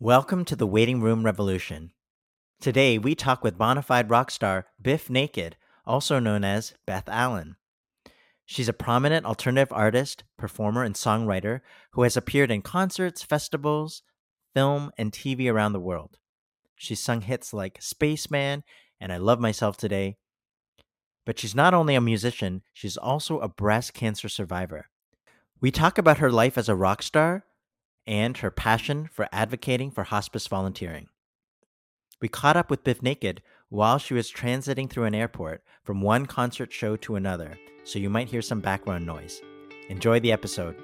Welcome to the Waiting Room Revolution. Today, we talk with bona fide rock star Bif Naked, also known as Beth Allen. She's a prominent alternative artist, performer, and songwriter who has appeared in concerts, festivals, film, and TV around the world. She's sung hits like Spaceman and I Love Myself Today. But she's not only a musician, she's also a breast cancer survivor. We talk about her life as a rock star and her passion for advocating for hospice volunteering. We caught up with Bif Naked while she was transiting through an airport from one concert show to another, so you might hear some background noise. Enjoy the episode.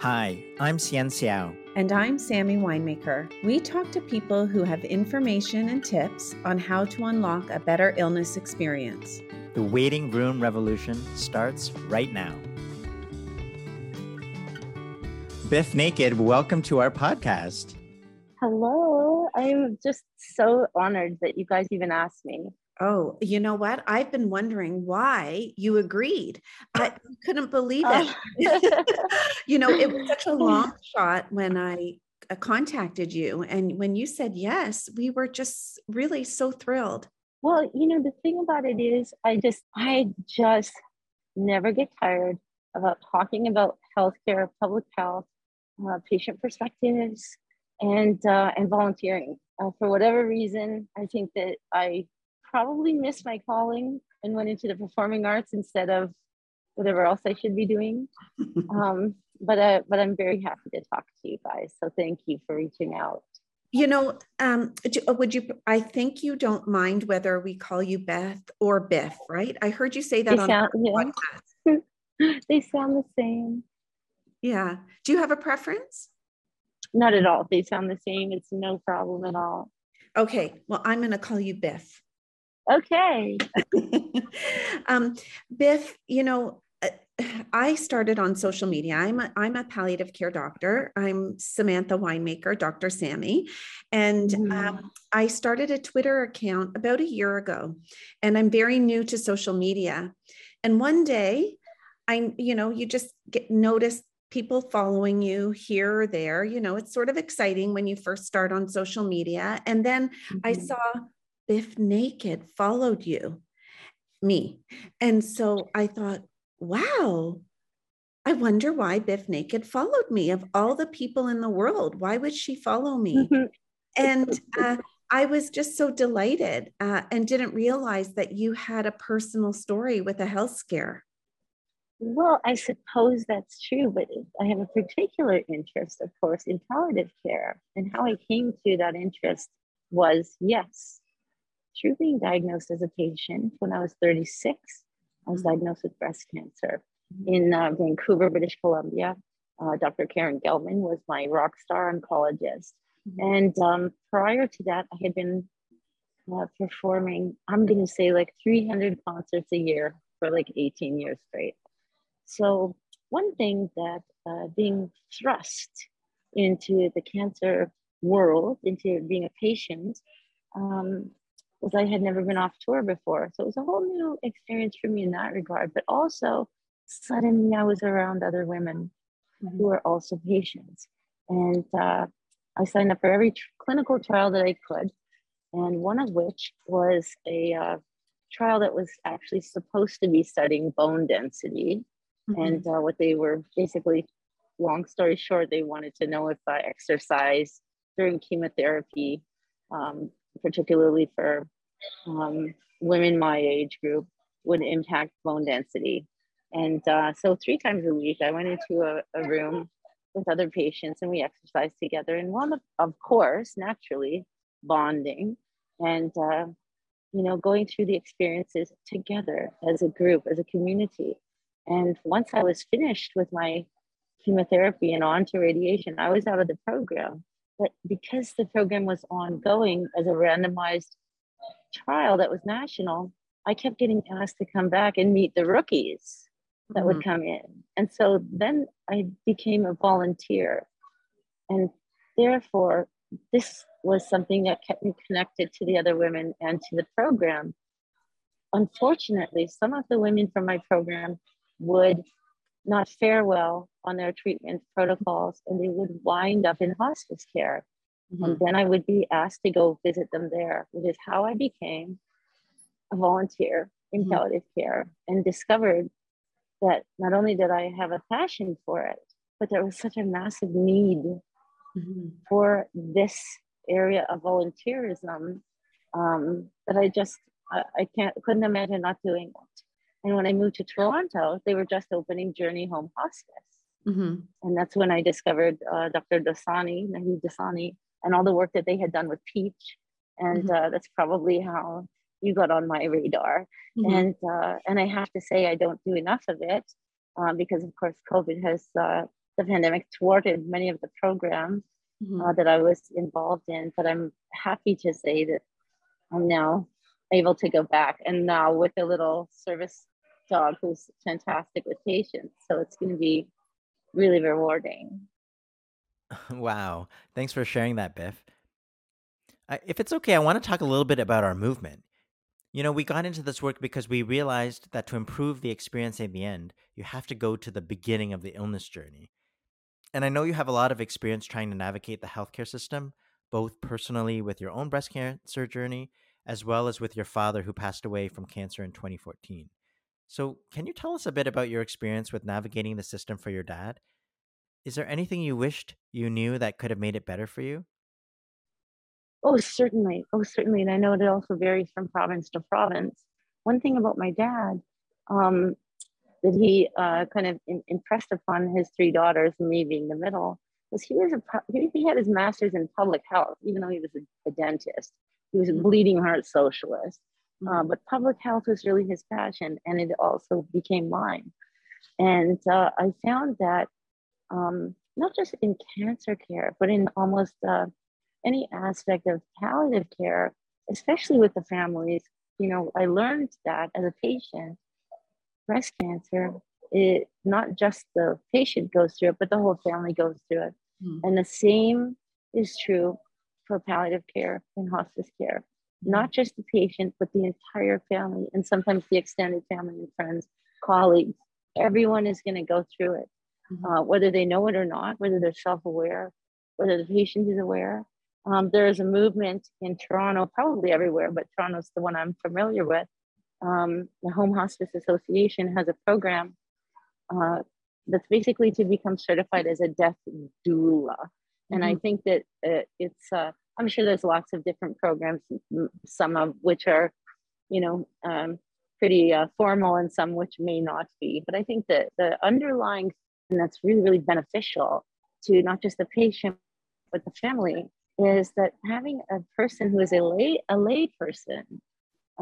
Hi, I'm Hsien Seow. And I'm Sammy Winemaker. We talk to people who have information and tips on how to unlock a better illness experience. The waiting room revolution starts right now. Bif Naked, welcome to our podcast. Hello. I'm just so honored that you guys even asked me. Oh, you know what? I've been wondering why you agreed. I couldn't believe it. you know, it was such a long shot when I uh, contacted you. And when you said yes, we were just really so thrilled. Well, you know, the thing about it is, I just, I just never get tired about talking about healthcare, public health, uh, patient perspectives, and uh, and volunteering. Uh, for whatever reason, I think that I probably missed my calling and went into the performing arts instead of whatever else I should be doing. um, but uh, but I'm very happy to talk to you guys. So thank you for reaching out. You know, um, uh, would you? I think you don't mind whether we call you Beth or Bif, right? I heard you say that they on sound, yeah. they sound the same. Yeah. Do you have a preference? Not at all. They sound the same. It's no problem at all. Okay. Well, I'm going to call you Bif. Okay. um, Bif, you know, uh, I started on social media. I'm a, I'm a palliative care doctor. I'm Samantha Winemaker, Dr. Sammy. And mm. um, I started a Twitter account about a year ago. And I'm very new to social media. And one day, I, you know, you just get noticed people following you here or there. You know, it's sort of exciting when you first start on social media. And then mm-hmm. I saw Bif Naked followed you, me. And so I thought, wow, I wonder why Bif Naked followed me. Of all the people in the world, why would she follow me? Mm-hmm. And uh, I was just so delighted uh, and didn't realize that you had a personal story with a health scare. Well, I suppose that's true, but I have a particular interest, of course, in palliative care. And how I came to that interest was yes, through being diagnosed as a patient when I was 36. I was diagnosed with breast cancer in uh, Vancouver, British Columbia. Uh, Dr. Karen Gelmon was my rock star oncologist. Mm-hmm. And um, prior to that, I had been uh, performing, I'm going to say like 300 concerts a year for like 18 years straight. So, one thing that uh, being thrust into the cancer world, into being a patient, um, was I had never been off tour before. So, it was a whole new experience for me in that regard. But also, suddenly I was around other women mm-hmm. who were also patients. And uh, I signed up for every clinical trial that I could, and one of which was a uh, trial that was actually supposed to be studying bone density Mm-hmm. And uh, what they were basically, long story short, they wanted to know if uh, exercise during chemotherapy, um, particularly for um, women my age group, would impact bone density. And uh, so, three times a week, I went into a, a, room with other patients and we exercised together. And one, of, of course, naturally, bonding and, uh, you know, going through the experiences together as a group, as a community. And once I was finished with my chemotherapy and on to radiation, I was out of the program. But because the program was ongoing as a randomized trial that was national, I kept getting asked to come back and meet the rookies that mm-hmm. would come in. And so then I became a volunteer. And therefore, this was something that kept me connected to the other women and to the program. Unfortunately, some of the women from my program would not fare well on their treatment protocols and they would wind up in hospice care. Mm-hmm. And then I would be asked to go visit them there, which is how I became a volunteer in mm-hmm. palliative care and discovered that not only did I have a passion for it, but there was such a massive need mm-hmm. for this area of volunteerism um, that I just I, I, can't couldn't imagine not doing it. And when I moved to Toronto, they were just opening Journey Home Hospice, mm-hmm. and that's when I discovered uh, Dr. Dosani, Naheed Dosani, and all the work that they had done with Peach, and mm-hmm. uh, that's probably how you got on my radar. Mm-hmm. And uh, and I have to say I don't do enough of it um, because of course COVID has uh, the pandemic thwarted many of the programs mm-hmm. uh, that I was involved in. But I'm happy to say that I'm now able to go back and now with a little service dog who's fantastic with patients. So it's going to be really rewarding. Wow. Thanks for sharing that, Bif. If it's okay, I want to talk a little bit about our movement. You know, we got into this work because we realized that to improve the experience in the end, you have to go to the beginning of the illness journey. And I know you have a lot of experience trying to navigate the healthcare system, both personally with your own breast cancer journey, as well as with your father who passed away from cancer in 2014. So, can you tell us a bit about your experience with navigating the system for your dad? Is there anything you wished you knew that could have made it better for you? Oh, certainly. Oh, certainly. And I know it also varies from province to province. One thing about my dad um, that he uh, kind of in, impressed upon his three daughters, me being the middle, was he was a he had his master's in public health, even though he was a, a dentist. He was a mm-hmm. bleeding heart socialist, uh, but public health was really his passion, and it also became mine. And uh, I found that um, not just in cancer care, but in almost uh, any aspect of palliative care, especially with the families, you know, I learned that as a patient, breast cancer, it not just the patient goes through it, but the whole family goes through it. Mm. And the same is true for palliative care and hospice care. Not just the patient, but the entire family, and sometimes the extended family and friends, colleagues. Everyone is going to go through it, mm-hmm. uh, whether they know it or not, whether they're self aware, whether the patient is aware. Um, there is a movement in Toronto, probably everywhere, but Toronto's the one I'm familiar with. Um, the Home Hospice Association has a program uh, that's basically to become certified as a death doula. And mm-hmm. I think that uh, it's, uh, I'm sure there's lots of different programs, some of which are, you know, um, pretty uh, formal and some which may not be. But I think that the underlying and that's really, really beneficial to not just the patient, but the family is that having a person who is a lay a lay person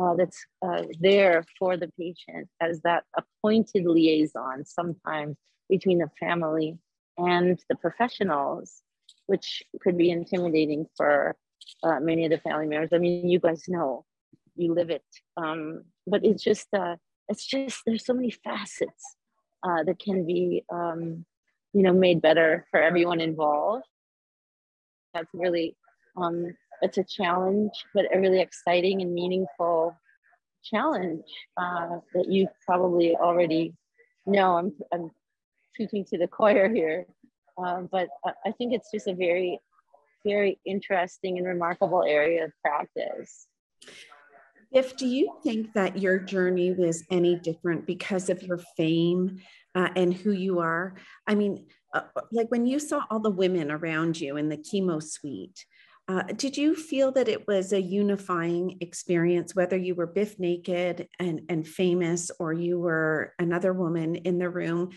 uh, that's uh, there for the patient as that appointed liaison sometimes between the family and the professionals, which could be intimidating for uh, many of the family members. I mean, you guys know, you live it, um, but it's just uh, it's just there's so many facets uh, that can be um, you know made better for everyone involved that's really um, it's a challenge, but a really exciting and meaningful challenge uh, that you probably already know. I'm, I'm preaching to the choir here, uh, but I think it's just a very, very interesting and remarkable area of practice. If do you think that your journey was any different because of your fame uh, and who you are? I mean, uh, like when you saw all the women around you in the chemo suite, uh, did you feel that it was a unifying experience, whether you were Bif naked and, and famous or you were another woman in the room?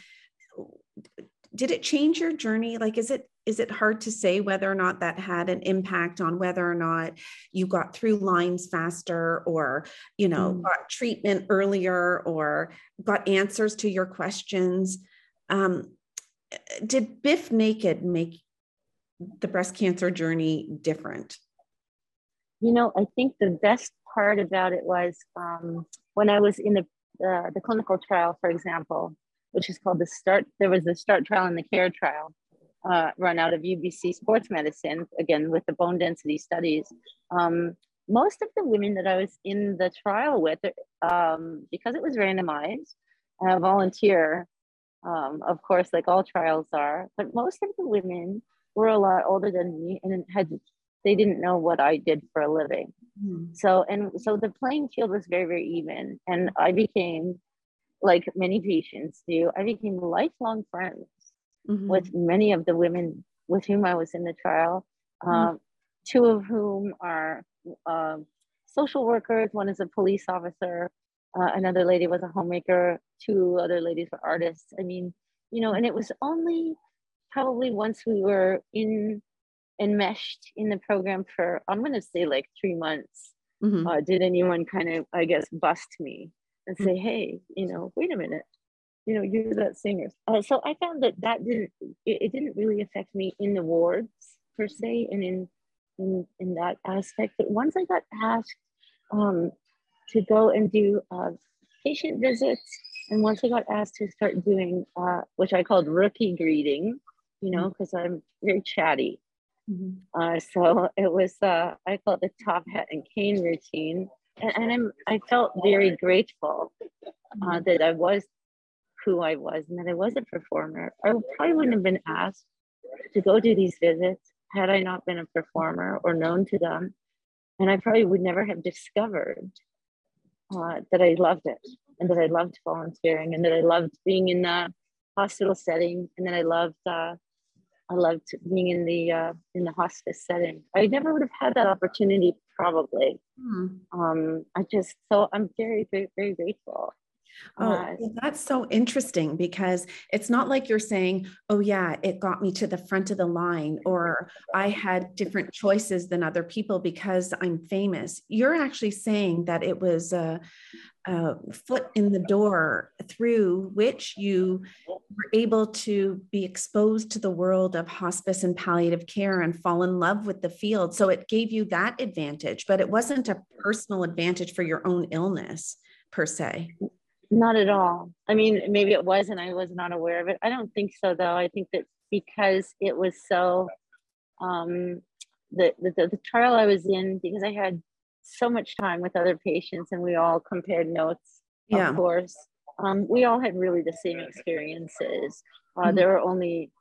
Did it change your journey? Like, is it is it hard to say whether or not that had an impact on whether or not you got through lines faster or you know mm. got treatment earlier or got answers to your questions um, did Bif Naked make the breast cancer journey different? You know, I think the best part about it was um, when I was in the uh, the clinical trial, for example, which is called the START. There was the START trial and the CARE trial, uh, run out of UBC Sports Medicine again with the bone density studies. Um, most of the women that I was in the trial with, um, because it was randomized, uh, volunteer um, of course, like all trials are. But most of the women were a lot older than me and had they didn't know what I did for a living. Mm-hmm. So and so the playing field was very very even, and I became like many patients do. I became lifelong friends mm-hmm. with many of the women with whom I was in the trial. Mm-hmm. Um, two of whom are uh, social workers. One is a police officer. Uh, another lady was a homemaker. Two other ladies were artists. I mean, you know, and it was only probably once we were in enmeshed in the program for I'm going to say like three months. Mm-hmm. Uh, did anyone kind of I guess bust me and say, mm-hmm. hey, you know, wait a minute, you know, you're that singer. Uh, so I found that that didn't it, it, didn't really affect me in the wards per se and in in in that aspect. But once I got asked um, to go and do uh, patient visits, and once I got asked to start doing uh, which I called rookie greeting, you know, because mm-hmm. I'm very chatty. Mm-hmm. Uh, so it was, uh, I call it the top hat and cane routine. And, and I'm, I felt very grateful uh, mm-hmm. that I was who I was and that I was a performer. I probably wouldn't have been asked to go do these visits had I not been a performer or known to them. And I probably would never have discovered uh, that I loved it and that I loved volunteering and that I loved being in the hospital setting and that I loved uh, I loved being in the uh, in the hospice setting. I never would have had that opportunity probably. Mm. Um, I just so I'm very very very grateful Oh, uh, that's so interesting because it's not like you're saying, oh, yeah, it got me to the front of the line, or I had different choices than other people because I'm famous. You're actually saying that it was a, a foot in the door through which you were able to be exposed to the world of hospice and palliative care and fall in love with the field. So it gave you that advantage, but it wasn't a personal advantage for your own illness per se. Not at all. I mean, maybe it was and I was not aware of it. I don't think so, though. I think that because it was so, um, the, the, the trial I was in, because I had so much time with other patients and we all compared notes, yeah. of course. Um, we all had really the same experiences. Uh, mm-hmm. There were only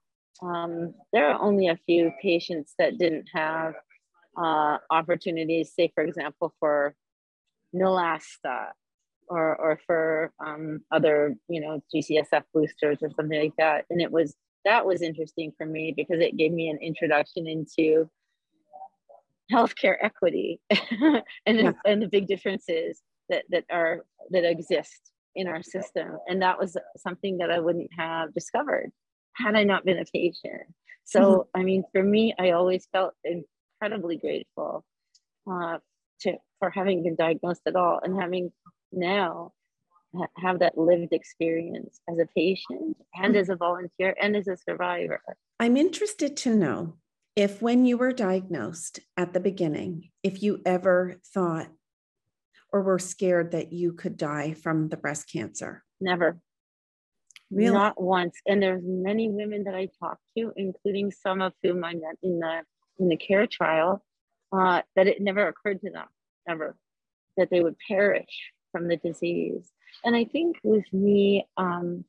um, there are only a few patients that didn't have uh, opportunities, say for example, for Neulasta or, or for um, other, you know, GCSF boosters or something like that. And it was, that was interesting for me because it gave me an introduction into healthcare equity and, yeah. and the big differences that, that are, that exist in our system. And that was something that I wouldn't have discovered had I not been a patient. So, mm-hmm. I mean, for me, I always felt incredibly grateful uh, to, for having been diagnosed at all and having now have that lived experience as a patient and as a volunteer and as a survivor. I'm interested to know if, when you were diagnosed at the beginning, if you ever thought or were scared that you could die from the breast cancer. Never. Really? Not once. And there's many women that I talked to, including some of whom I met in the in the care trial, uh, that it never occurred to them, ever, that they would perish from the disease. And I think with me, um,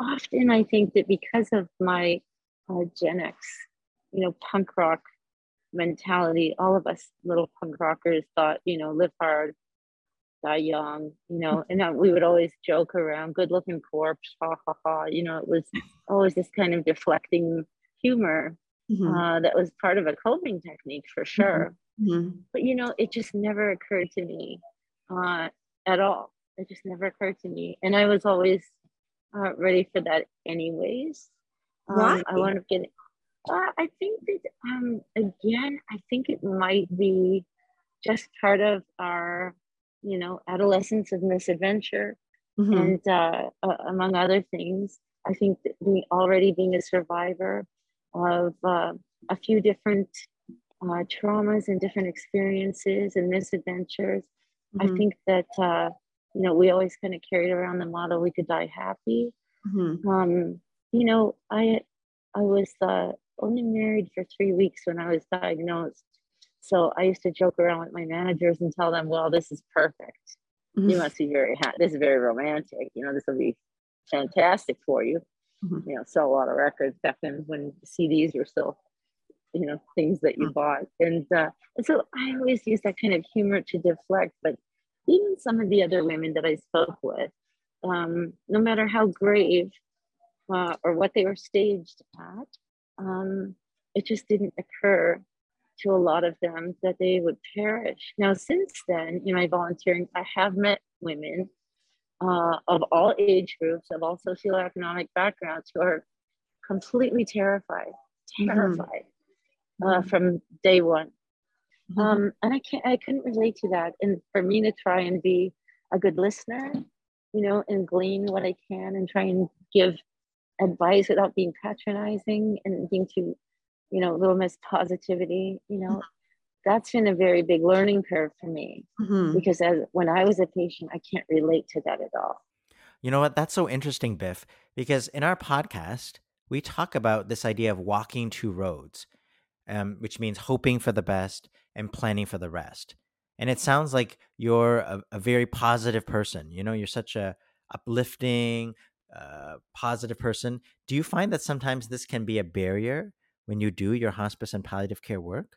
often I think that because of my uh, Gen X, you know, punk rock mentality, all of us little punk rockers thought, you know, live hard, die young, you know, and we would always joke around, good looking corpse, ha ha ha. You know, it was always this kind of deflecting humor mm-hmm. uh, that was part of a coping technique for sure. Mm-hmm. But, you know, it just never occurred to me uh, at all. It just never occurred to me. And I was always uh, ready for that anyways. Um? I want to get uh, I think that, um, again, I think it might be just part of our, you know, adolescence of misadventure. Mm-hmm. And uh, uh, among other things, I think that we already being a survivor of uh, a few different uh, traumas and different experiences and misadventures, Mm-hmm. I think that uh, you know we always kind of carried around the model we could die happy. Mm-hmm. Um, you know, I I was uh, only married for three weeks when I was diagnosed, so I used to joke around with my managers and tell them, "Well, this is perfect. Mm-hmm. You must be very happy. This is very romantic. You know, this will be fantastic for you." mm-hmm. you know sell a lot of records back then when CDs were still you know things that you mm. bought and uh, and so I always use that kind of humor to deflect but even some of the other women that I spoke with um, no matter how grave uh, or what they were staged at um, it just didn't occur to a lot of them that they would perish. Now, since then, in my volunteering, I have met women uh, of all age groups, of all socioeconomic backgrounds, who are completely terrified, mm-hmm. terrified mm-hmm. uh, from day one. Mm-hmm. Um, and I can't, I couldn't relate to that. And for me to try and be a good listener, you know, and glean what I can and try and give advice without being patronizing and being too you know, little miss positivity, you know, that's been a very big learning curve for me mm-hmm. because as when I was a patient, I can't relate to that at all. You know what? That's so interesting, Bif, because in our podcast, we talk about this idea of walking two roads, um, which means hoping for the best and planning for the rest. And it sounds like you're a, a very positive person. You know, you're such a uplifting, uh, positive person. Do you find that sometimes this can be a barrier when you do your hospice and palliative care work?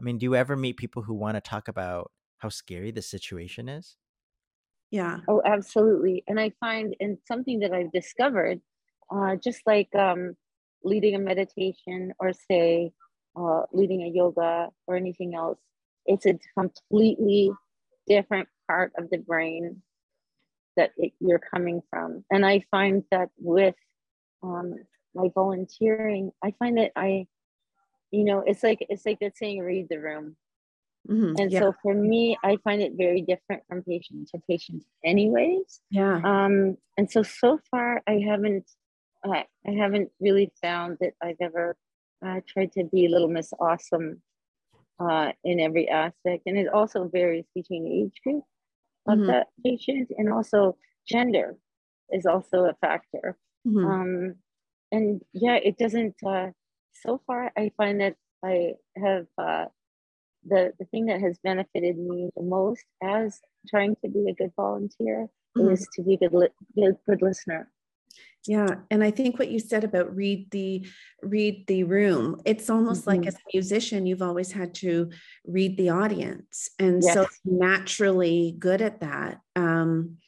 I mean, do you ever meet people who want to talk about how scary the situation is? Yeah. Oh, absolutely. And I find, and something that I've discovered, uh, just like um, leading a meditation or say uh, leading a yoga or anything else, it's a completely different part of the brain that it, you're coming from. And I find that with um, my volunteering, I find that I, you know, it's like it's like that saying, read the room. Mm-hmm. And yeah. so for me, I find it very different from patient to patient, anyways. Yeah. Um, and so so far, I haven't, uh, I haven't really found that I've ever uh, tried to be Little Miss Awesome uh, in every aspect, and it also varies between age group of mm-hmm. the patient and also gender is also a factor. Mm-hmm. Um, and yeah, it doesn't. Uh, so far, I find that I have uh, the the thing that has benefited me the most as trying to be a good volunteer mm-hmm. is to be a good, li- good good listener. Yeah, and I think what you said about read the read the room, it's almost mm-hmm. like as a musician, you've always had to read the audience, and yes. so naturally good at that, um,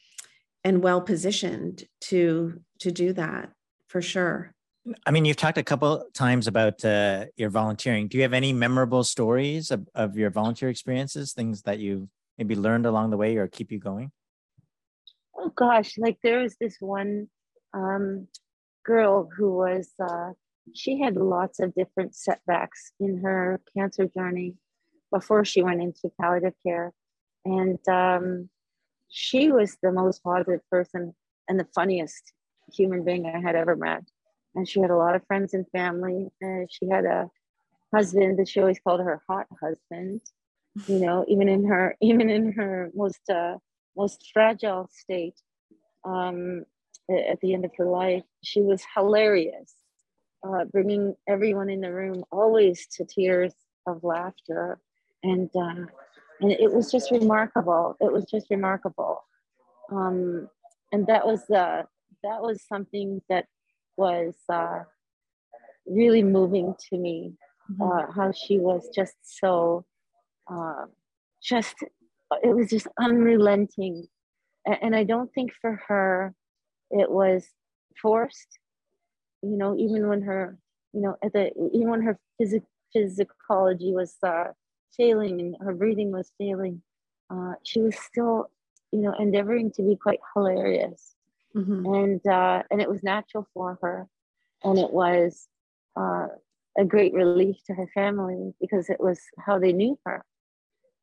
and well positioned to to do that for sure. I mean, you've talked a couple times about uh, your volunteering. Do you have any memorable stories of, of your volunteer experiences, things that you've maybe learned along the way or keep you going? Oh gosh, like there was this one um, girl who was, uh, she had lots of different setbacks in her cancer journey before she went into palliative care. And um, she was the most positive person and the funniest human being I had ever met. And she had a lot of friends and family. And she had a husband that she always called her hot husband. You know, even in her even in her most uh, most fragile state, um, at the end of her life, she was hilarious, uh, bringing everyone in the room always to tears of laughter, and uh, and it was just remarkable. It was just remarkable, um, and that was uh, that was something that was uh, really moving to me. Mm-hmm. Uh, how she was just so, uh, just it was just unrelenting, and, and I don't think for her it was forced. You know, even when her, you know, at the even when her physic physicology was uh, failing and her breathing was failing, uh, she was still, you know, endeavoring to be quite hilarious mm-hmm. and uh, and it was natural for her, and it was uh, a great relief to her family because it was how they knew her,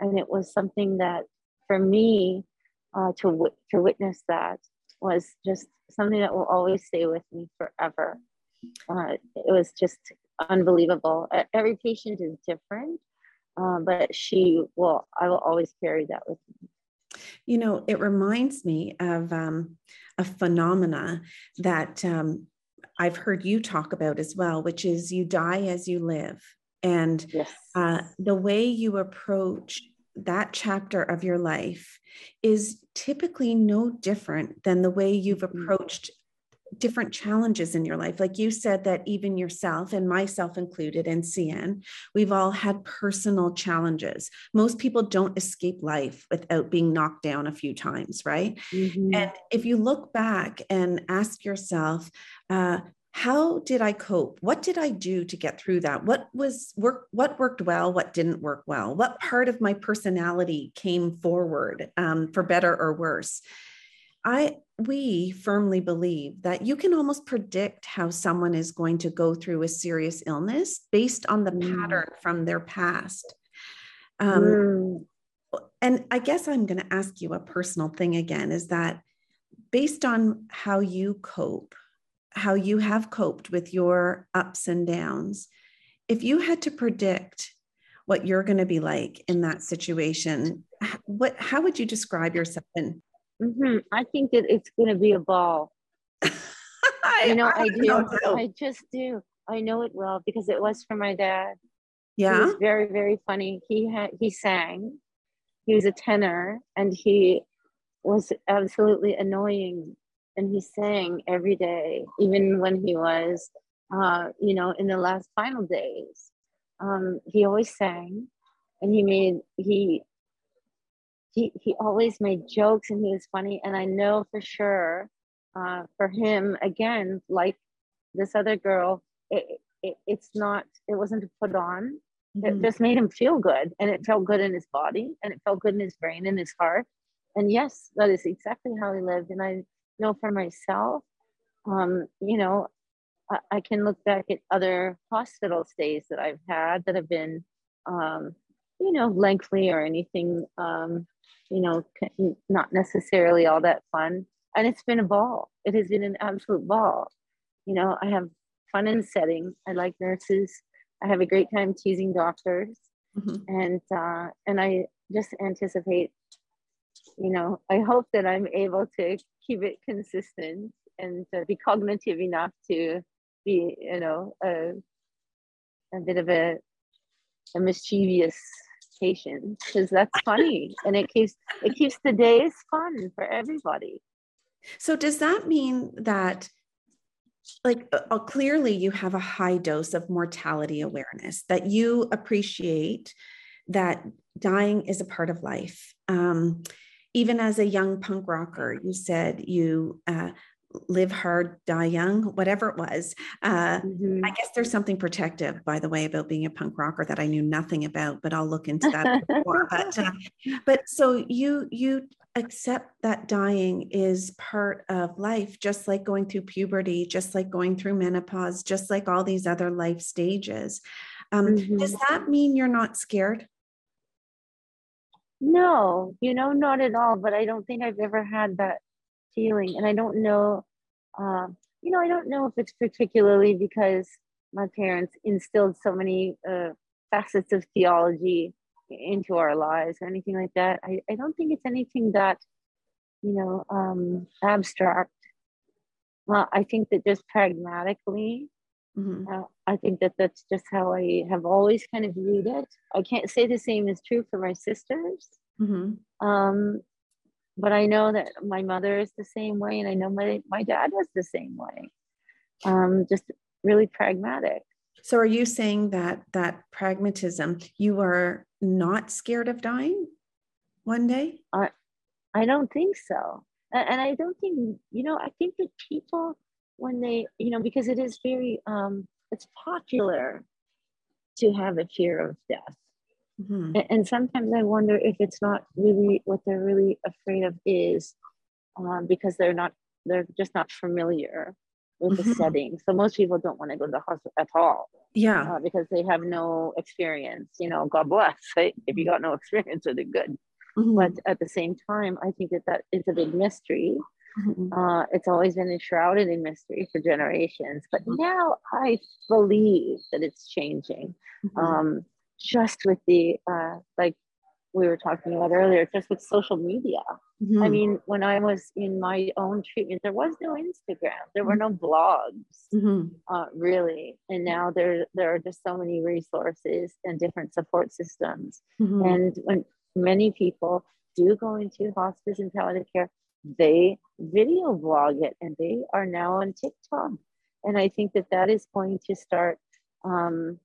and it was something that for me uh, to w- to witness that was just something that will always stay with me forever. Uh, it was just unbelievable. Every patient is different, uh, but she will. I will always carry that with me. You know, it reminds me of um, a phenomena that um, I've heard you talk about as well, which is you die as you live. And yes. uh, the way you approach that chapter of your life is typically no different than the way you've mm-hmm. approached different challenges in your life. Like you said, that even yourself and myself included, and Hsien, we've all had personal challenges. Most people don't escape life without being knocked down a few times, right? Mm-hmm. And if you look back and ask yourself, uh, how did I cope? What did I do to get through that? What was work? What worked well? What didn't work well? What part of my personality came forward um, for better or worse? I we firmly believe that you can almost predict how someone is going to go through a serious illness based on the mm. pattern from their past. Um, mm. And I guess I'm going to ask you a personal thing again is that based on how you cope, how you have coped with your ups and downs, if you had to predict what you're going to be like in that situation, what how would you describe yourself Mm-hmm. I think that it's going to be a ball. you know, I, I do. I just do. I know it well because it was for my dad. Yeah. He was very, very funny. He had he sang. He was a tenor and he was absolutely annoying. And he sang every day, even when he was uh, you know, in the last final days. Um, he always sang and he made he he, he always made jokes and he was funny. And I know for sure uh, for him, again, like this other girl, it, it, it's not, it wasn't put on. Mm-hmm. It just made him feel good. And it felt good in his body and it felt good in his brain and his heart. And yes, that is exactly how he lived. And I know for myself, um, you know, I, I can look back at other hospital stays that I've had that have been, um, you know, lengthy or anything um, you know, not necessarily all that fun. And it's been a ball. It has been an absolute ball. You know, I have fun in setting. I like nurses. I have a great time teasing doctors. Mm-hmm. And uh, and I just anticipate, you know, I hope that I'm able to keep it consistent and to be cognitive enough to be, you know, a, a bit of a, a mischievous patient. Because that's funny and it keeps it keeps the days fun for everybody. So does that mean that like uh, uh, clearly you have a high dose of mortality awareness that you appreciate that dying is a part of life. Um, even as a young punk rocker you said you uh, live hard, die young, whatever it was. Uh, mm-hmm. I guess there's something protective, by the way, about being a punk rocker that I knew nothing about, but I'll look into that more. But, uh, but so you you accept that dying is part of life, just like going through puberty, just like going through menopause, just like all these other life stages. Um, mm-hmm. Does that mean you're not scared? No, you know, not at all. But I don't think I've ever had that feeling. And I don't know, uh, you know, I don't know if it's particularly because my parents instilled so many uh, facets of theology into our lives or anything like that. I, I don't think it's anything that, you know, um, abstract. Well, I think that just pragmatically, mm-hmm. uh, I think that that's just how I have always kind of viewed it. I can't say the same is true for my sisters. Mm-hmm. Um, but I know that my mother is the same way, and I know my my dad was the same way. Um, just really pragmatic. So, are you saying that that pragmatism, you are not scared of dying one day? I, I don't think so, and, and I don't think you know. I think that people, when they, you know, because it is very, um, it's popular to have a fear of death Mm-hmm. And, sometimes I wonder if it's not really what they're really afraid of is um, because they're not, they're just not familiar with mm-hmm. the setting. So most people don't want to go to the hospital at all. Yeah. Uh, because they have no experience, you know, God bless. Right? If you got no experience with it, good. Mm-hmm. But at the same time, I think that that is a big mystery. Mm-hmm. Uh, it's always been enshrouded in mystery for generations, but mm-hmm. now I believe that it's changing. Mm-hmm. Um, just with the uh, like we were talking about earlier, just with social media. Mm-hmm. I mean, when I was in my own treatment, there was no Instagram, there were no blogs, mm-hmm. uh, really. And now there there are just so many resources and different support systems. Mm-hmm. And when many people do go into hospice and palliative care, they video blog it and they are now on TikTok. And I think that that is going to start, um,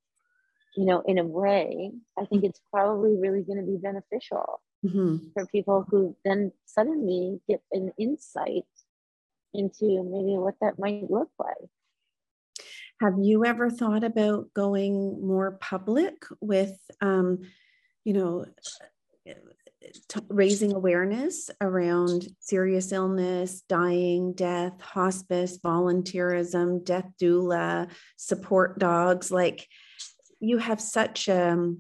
you know, in a way, I think it's probably really going to be beneficial mm-hmm. for people who then suddenly get an insight into maybe what that might look like. Have you ever thought about going more public with, um, you know, t- raising awareness around serious illness, dying, death, hospice, volunteerism, death doula, support dogs? Like you have such a,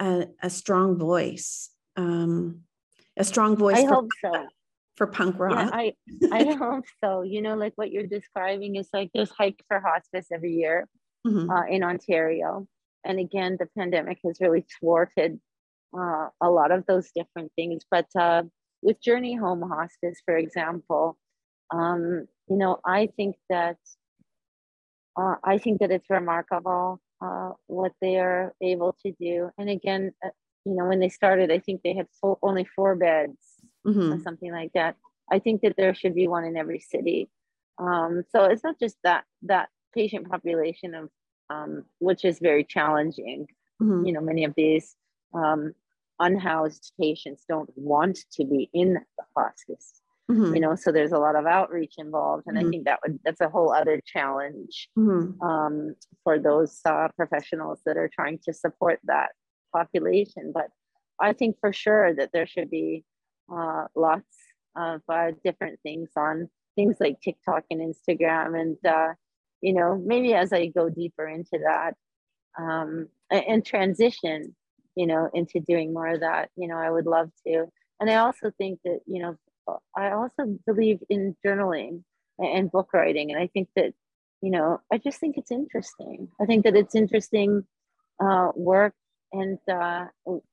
a, a strong voice, um, a strong voice. I hope so for punk rock. Yeah, I I hope so. You know, like what you're describing is like there's hike for hospice every year mm-hmm. uh, in Ontario, and again, the pandemic has really thwarted uh, a lot of those different things. But uh, with Journey Home Hospice, for example, um, you know, I think that uh, I think that it's remarkable uh, what they are able to do. And again, uh, you know, when they started, I think they had full, only four beds mm-hmm. or something like that. I think that there should be one in every city. Um, so it's not just that that patient population of um, which is very challenging. Mm-hmm. You know, many of these um, unhoused patients don't want to be in the hospice. Mm-hmm. You know, so there's a lot of outreach involved, and mm-hmm. I think that would that's a whole other challenge mm-hmm. um, for those uh, professionals that are trying to support that population. But I think for sure that there should be uh, lots of uh, different things on things like TikTok and Instagram. And, uh, you know, maybe as I go deeper into that um, and transition, you know, into doing more of that, you know, I would love to. And I also think that, you know, I also believe in journaling and book writing. And I think that, you know, I just think it's interesting. I think that it's interesting uh, work and uh,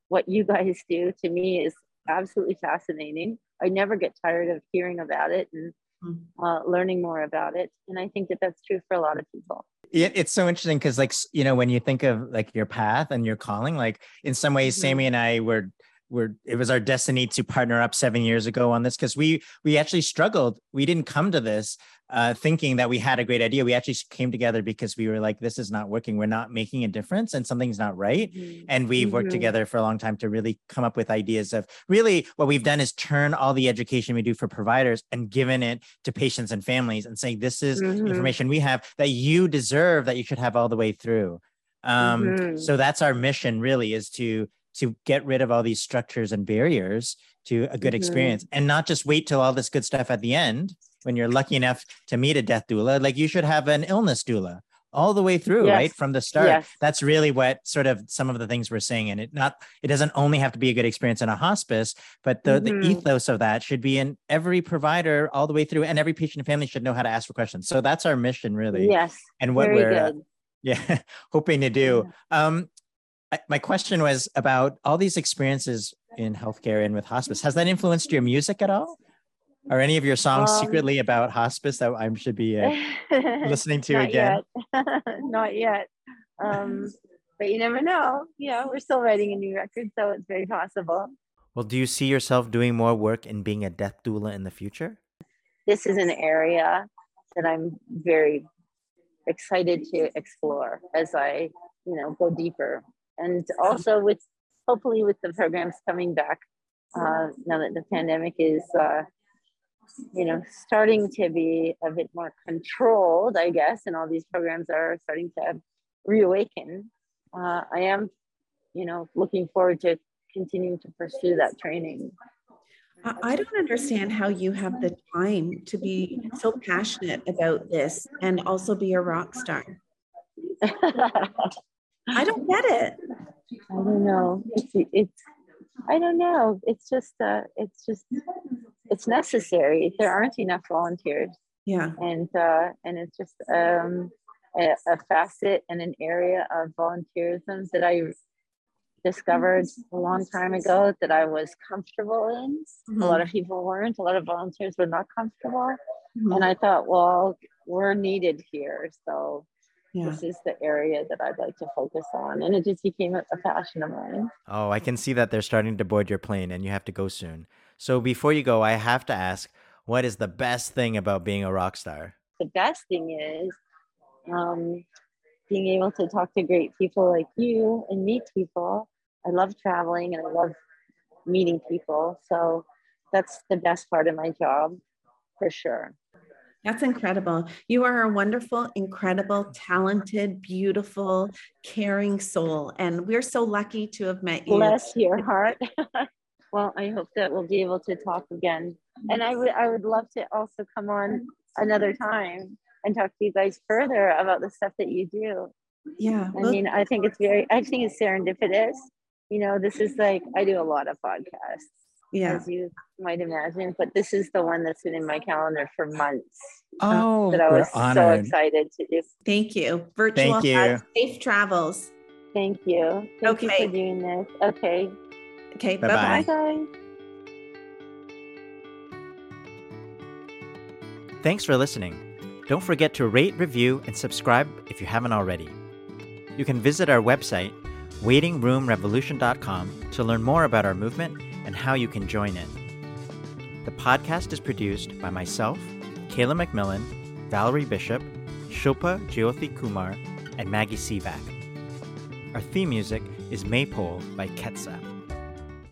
what you guys do to me is absolutely fascinating. I never get tired of hearing about it and mm-hmm. uh, learning more about it. And I think that that's true for a lot of people. It, it's so interesting because, like, you know, when you think of like your path and your calling, like in some ways, mm-hmm. Sammy and I were we're it was our destiny to partner up seven years ago on this because we we actually struggled we didn't come to this uh, thinking that we had a great idea we actually came together because we were like this is not working we're not making a difference and something's not right mm-hmm. and we've mm-hmm. worked together for a long time to really come up with ideas of really what we've done is turn all the education we do for providers and given it to patients and families and saying this is mm-hmm. information we have that you deserve that you should have all the way through um, mm-hmm. so that's our mission really is to to get rid of all these structures and barriers to a good mm-hmm. experience and not just wait till all this good stuff at the end when you're lucky enough to meet a death doula like you should have an illness doula all the way through yes. right from the start yes. that's really what sort of some of the things we're saying and it not it doesn't only have to be a good experience in a hospice but the, mm-hmm. the ethos of that should be in every provider all the way through and every patient and family should know how to ask for questions so that's our mission really yes and what Very we're uh, yeah hoping to do yeah. um my question was about all these experiences in healthcare and with hospice. Has that influenced your music at all? Are any of your songs um, secretly about hospice that I should be uh, listening to not again? Yet. not yet. Um, but you never know. You know, we're still writing a new record, so it's very possible. Well, do you see yourself doing more work in being a death doula in the future? This is an area that I'm very excited to explore as I, you know, go deeper and also with hopefully with the programs coming back uh, now that the pandemic is uh, you know starting to be a bit more controlled i guess and all these programs are starting to reawaken uh, i am you know looking forward to continuing to pursue that training I don't understand how you have the time to be so passionate about this and also be a rock star. I don't get it. I don't know. It's it's I don't know. It's just uh it's just it's necessary. There aren't enough volunteers. Yeah. And uh and it's just um a, a facet and an area of volunteerism that I discovered a long time ago that I was comfortable in. Mm-hmm. A lot of people weren't. A lot of volunteers were not comfortable. Mm-hmm. And I thought, well, we're needed here. So yeah. this is the area that I'd like to focus on. And it just became a, a passion of mine. Oh, I can see that they're starting to board your plane and you have to go soon. So before you go, I have to ask, what is the best thing about being a rock star? The best thing is um, being able to talk to great people like you and meet people. I love traveling and I love meeting people. So that's the best part of my job for sure. That's incredible. You are a wonderful, incredible, talented, beautiful, caring soul. And we're so lucky to have met you. Bless your heart. well, I hope that we'll be able to talk again. And I would I would love to also come on another time and talk to you guys further about the stuff that you do. Yeah. I mean, I think it's very I think it's serendipitous. You know, this is like I do a lot of podcasts yeah. as you might imagine. But this is the one that's been in my calendar for months. Oh, that I was so excited to do. Thank you. Virtual Thank you. hugs, safe travels. Thank you. Thank you Okay. for doing this. Okay. Okay. Bye-bye. Bye Bye, guys. Thanks for listening. Don't forget to rate, review, and subscribe if you haven't already. You can visit our website, waitingroomrevolution.com, to learn more about our movement and how you can join it. The podcast is produced by myself, Kayla McMillan, Valerie Bishop, Shilpa Jyothi Kumar, and Maggie Sivak. Our theme music is Maypole by Ketsa.